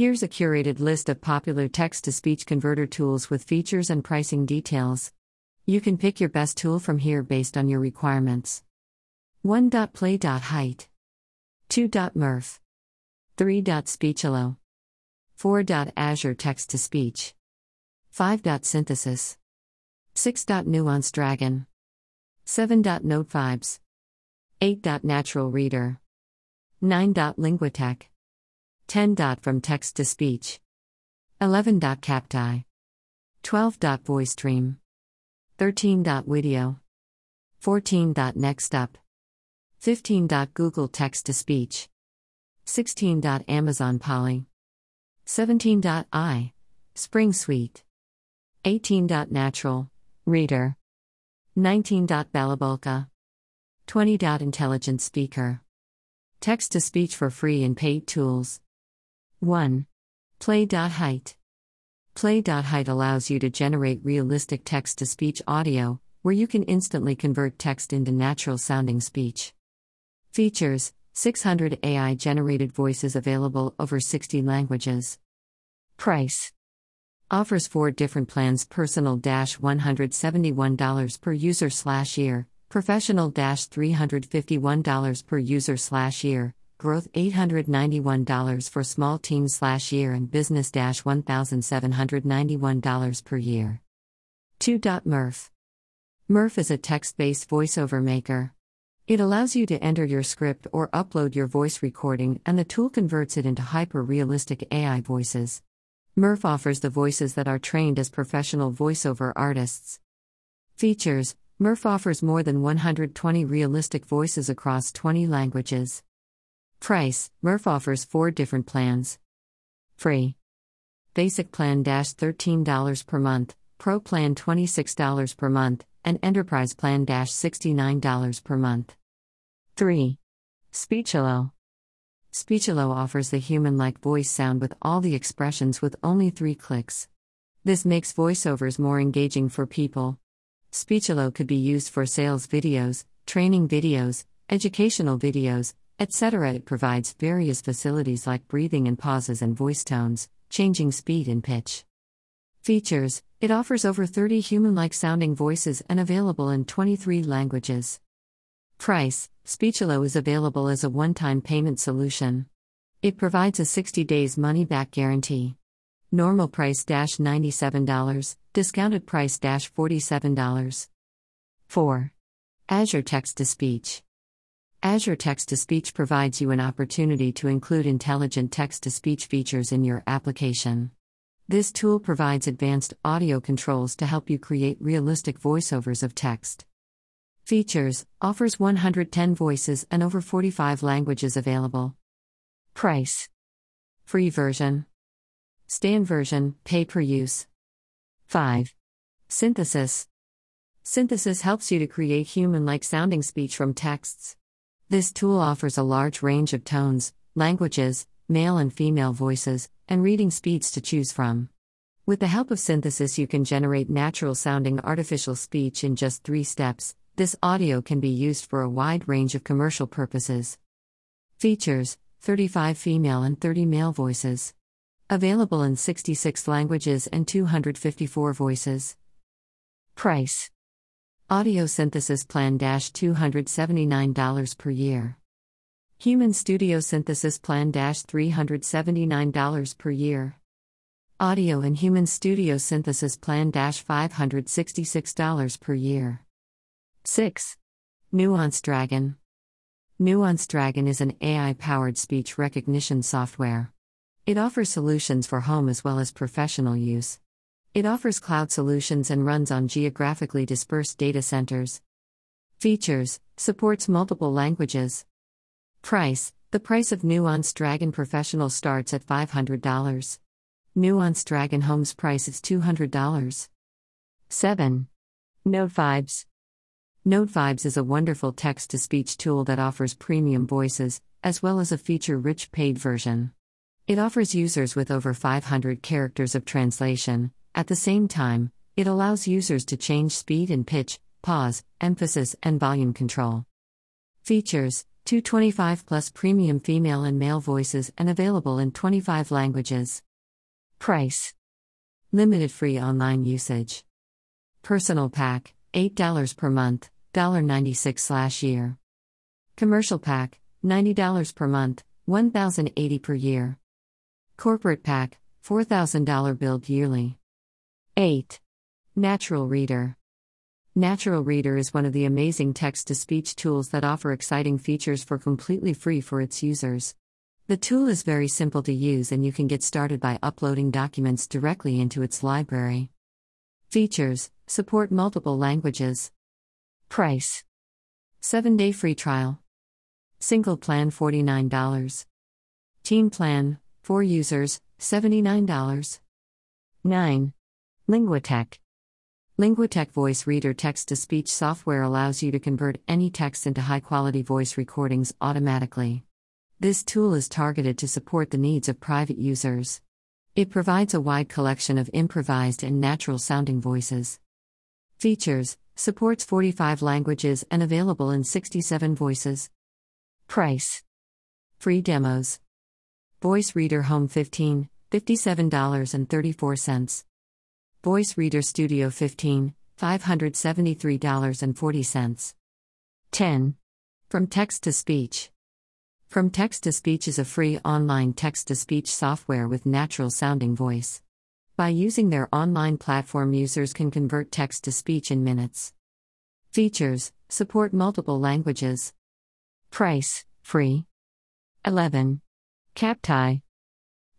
Here's a curated list of popular text to speech converter tools with features and pricing details. You can pick your best tool from here based on your requirements. 1.play.height, 2.murf, 3.speechelo, 4.azure text to speech, 5.synthesys, 6.nuance dragon, 7.notevibes, 8.natural reader, 9.linguatec, 10. From text to speech. 11. Capti. 12. VoiceStream. 13. Video. 14. Nextup. 15. Google Text to Speech. 16. Amazon Polly. 17. I. Spring Suite. 18. Natural. Reader. 19. Balabolka. 20. Intelligent Speaker. Text to speech for free and paid tools. 1. Play.height. Play.height allows you to generate realistic text to speech audio, where you can instantly convert text into natural sounding speech. Features 600 AI generated voices available over 60 languages. Price Offers four different plans personal $171 per user slash year, professional $351 per user slash year, growth $891 for small team slash year and business $1,791 per year. 2.murf. Murf is a text based voiceover maker. It allows you to enter your script or upload your voice recording, and the tool converts it into hyper realistic AI voices. Murf offers the voices that are trained as professional voiceover artists. Features Murf offers more than 120 realistic voices across 20 languages. Price Murf offers four different plans. Free. Basic plan $13 per month, Pro plan $26 per month, and Enterprise plan $69 per month. 3. Speechelo. Speechelo offers the human like voice sound with all the expressions with only three clicks. This makes voiceovers more engaging for people. Speechelo could be used for sales videos, training videos, educational videos, etc. It provides various facilities like breathing and pauses and voice tones, changing speed and pitch. Features It offers over 30 human like sounding voices and available in 23 languages. Price Speechelo is available as a one time payment solution. It provides a 60 days money back guarantee. Normal price $97, discounted price $47. 4. Azure Text to Speech. Azure Text to Speech provides you an opportunity to include intelligent text to speech features in your application. This tool provides advanced audio controls to help you create realistic voiceovers of text. Features offers 110 voices and over 45 languages available. Price Free version. Stand version, pay per use. 5. Synthesys Synthesys helps you to create human like sounding speech from texts. This tool offers a large range of tones, languages, male and female voices, and reading speeds to choose from. With the help of Synthesys, you can generate natural sounding artificial speech in just three steps. This audio can be used for a wide range of commercial purposes. Features 35 female and 30 male voices. Available in 66 languages and 254 voices. Price Audio Synthesys Plan $279 per year. Human Studio Synthesys Plan $379 per year. Audio and Human Studio Synthesys Plan $566 per year. 6. Nuance Dragon. Nuance Dragon is an AI powered speech recognition software. It offers solutions for home as well as professional use. It offers cloud solutions and runs on geographically dispersed data centers. Features supports multiple languages. Price The price of Nuance Dragon Professional starts at $500. Nuance Dragon Home's price is $200. 7. Note Note Vibes is a wonderful text to speech tool that offers premium voices, as well as a feature rich paid version. It offers users with over 500 characters of translation, at the same time, it allows users to change speed and pitch, pause, emphasis, and volume control. Features 225 plus premium female and male voices and available in 25 languages. Price Limited free online usage. Personal pack $8 per month, $96 slash year. Commercial pack $90 per month, 1080 per year. Corporate pack $4000 billed yearly. 8. Natural Reader Natural Reader is one of the amazing text to speech tools that offer exciting features for completely free for its users. The tool is very simple to use and you can get started by uploading documents directly into its library. Features Support multiple languages. Price 7 day free trial. Single plan $49. Team plan, 4 users, $79. 9. Linguatec. Linguatec Voice Reader text to speech software allows you to convert any text into high quality voice recordings automatically. This tool is targeted to support the needs of private users. It provides a wide collection of improvised and natural sounding voices. Features supports 45 languages and available in 67 voices. Price Free demos. Voice Reader Home 15, $57.34. Voice Reader Studio 15, $573.40. 10. From Text to Speech. From Text to Speech is a free online text to speech software with natural sounding voice. By using their online platform, users can convert text to speech in minutes. Features support multiple languages. Price free. 11. Capti.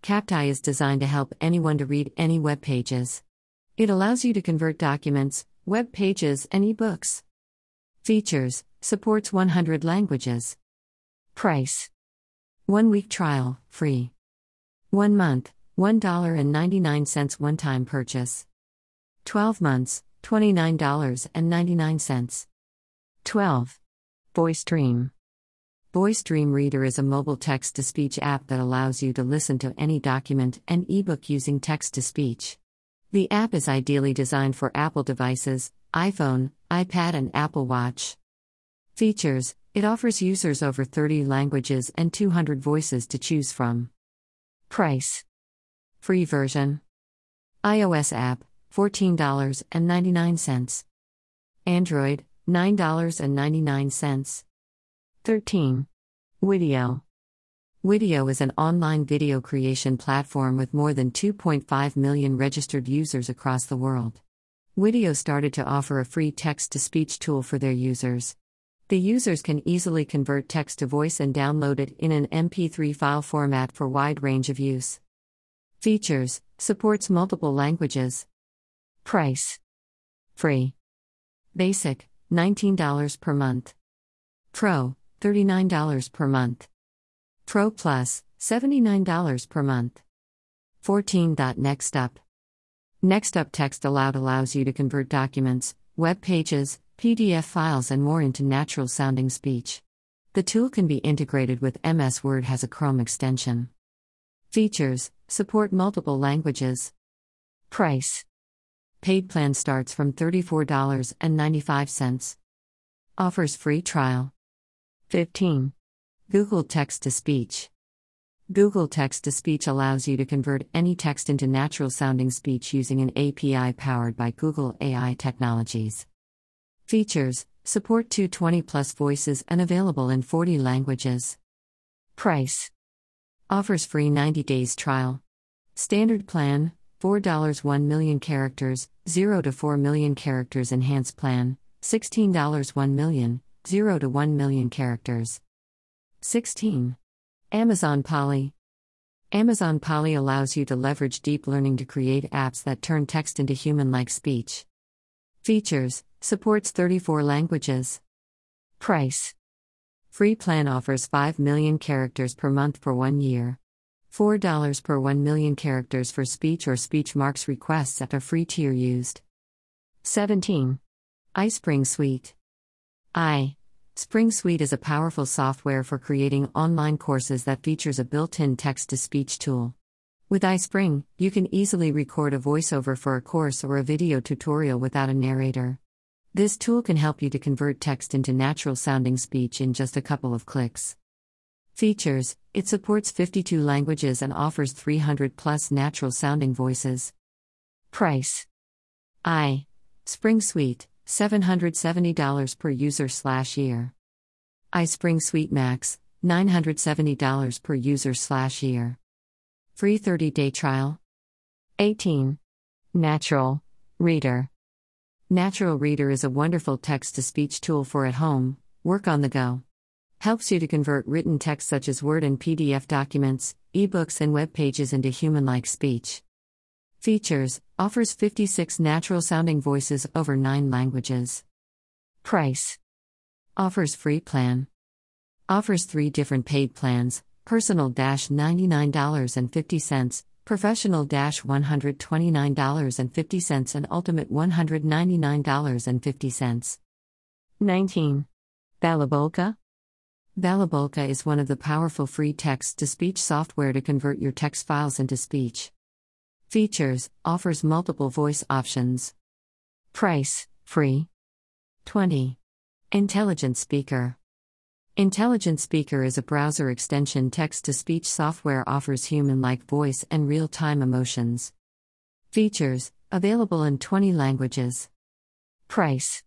Capti is designed to help anyone to read any web pages. It allows you to convert documents, web pages, and ebooks. Features supports 100 languages. Price 1 week trial, free. 1 month, $1.99 one time purchase. 12 months, $29.99. 12. VoiceStream. VoiceStream Reader is a mobile text to speech app that allows you to listen to any document and ebook using text to speech. The app is ideally designed for Apple devices, iPhone, iPad, and Apple Watch. Features It offers users over 30 languages and 200 voices to choose from. Price Free version iOS app $14.99. Android $9.99. 13. Video Video is an online video creation platform with more than 2.5 million registered users across the world. Video started to offer a free text to speech tool for their users. The users can easily convert text to voice and download it in an MP3 file format for wide range of use. Features supports multiple languages. Price Free. Basic $19 per month. Pro $39 per month. Pro Plus, $79 per month. 14. Next Up. Next Up Text Aloud allows you to convert documents, web pages, PDF files, and more into natural sounding speech. The tool can be integrated with MS Word has a Chrome extension. Features support multiple languages. Price Paid plan starts from $34.95. Offers free trial. 15. Google Text to Speech. Google Text to Speech allows you to convert any text into natural sounding speech using an API powered by Google AI technologies. Features Support 220 plus voices and available in 40 languages. Price Offers free 90 days trial. Standard plan $4 1 million characters, 0 to 4 million characters enhanced plan, $16 1 million, 0 to 1 million characters. 16. Amazon Polly. Amazon Polly allows you to leverage deep learning to create apps that turn text into human like speech. Features Supports 34 languages. Price Free plan offers 5 million characters per month for one year. $4 per 1 million characters for speech or speech marks requests at a free tier used. 17. iSpring Suite. I. Spring Suite is a powerful software for creating online courses that features a built in text to speech tool. With iSpring, you can easily record a voiceover for a course or a video tutorial without a narrator. This tool can help you to convert text into natural sounding speech in just a couple of clicks. Features It supports 52 languages and offers 300 plus natural sounding voices. Price I. Spring Suite, $770 per user slash year. iSpring Suite Max, $970 per user slash year. Free 30 day trial. 18. Natural Reader. Natural Reader is a wonderful text to speech tool for at home, work on the go. Helps you to convert written text such as Word and PDF documents, ebooks, and web pages into human like speech. Features Offers 56 natural sounding voices over 9 languages. Price Offers free plan. Offers 3 different paid plans personal $99.50, professional $129.50, and ultimate $199.50. 19. Balabolka Balabolka is one of the powerful free text to speech software to convert your text files into speech. Features offers multiple voice options. Price free. 20. Intelligent Speaker. Intelligent Speaker is a browser extension text to speech software offers human like voice and real time emotions. Features available in 20 languages. Price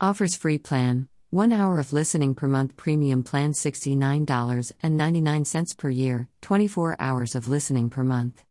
offers free plan 1 hour of listening per month premium plan $69.99 per year, 24 hours of listening per month.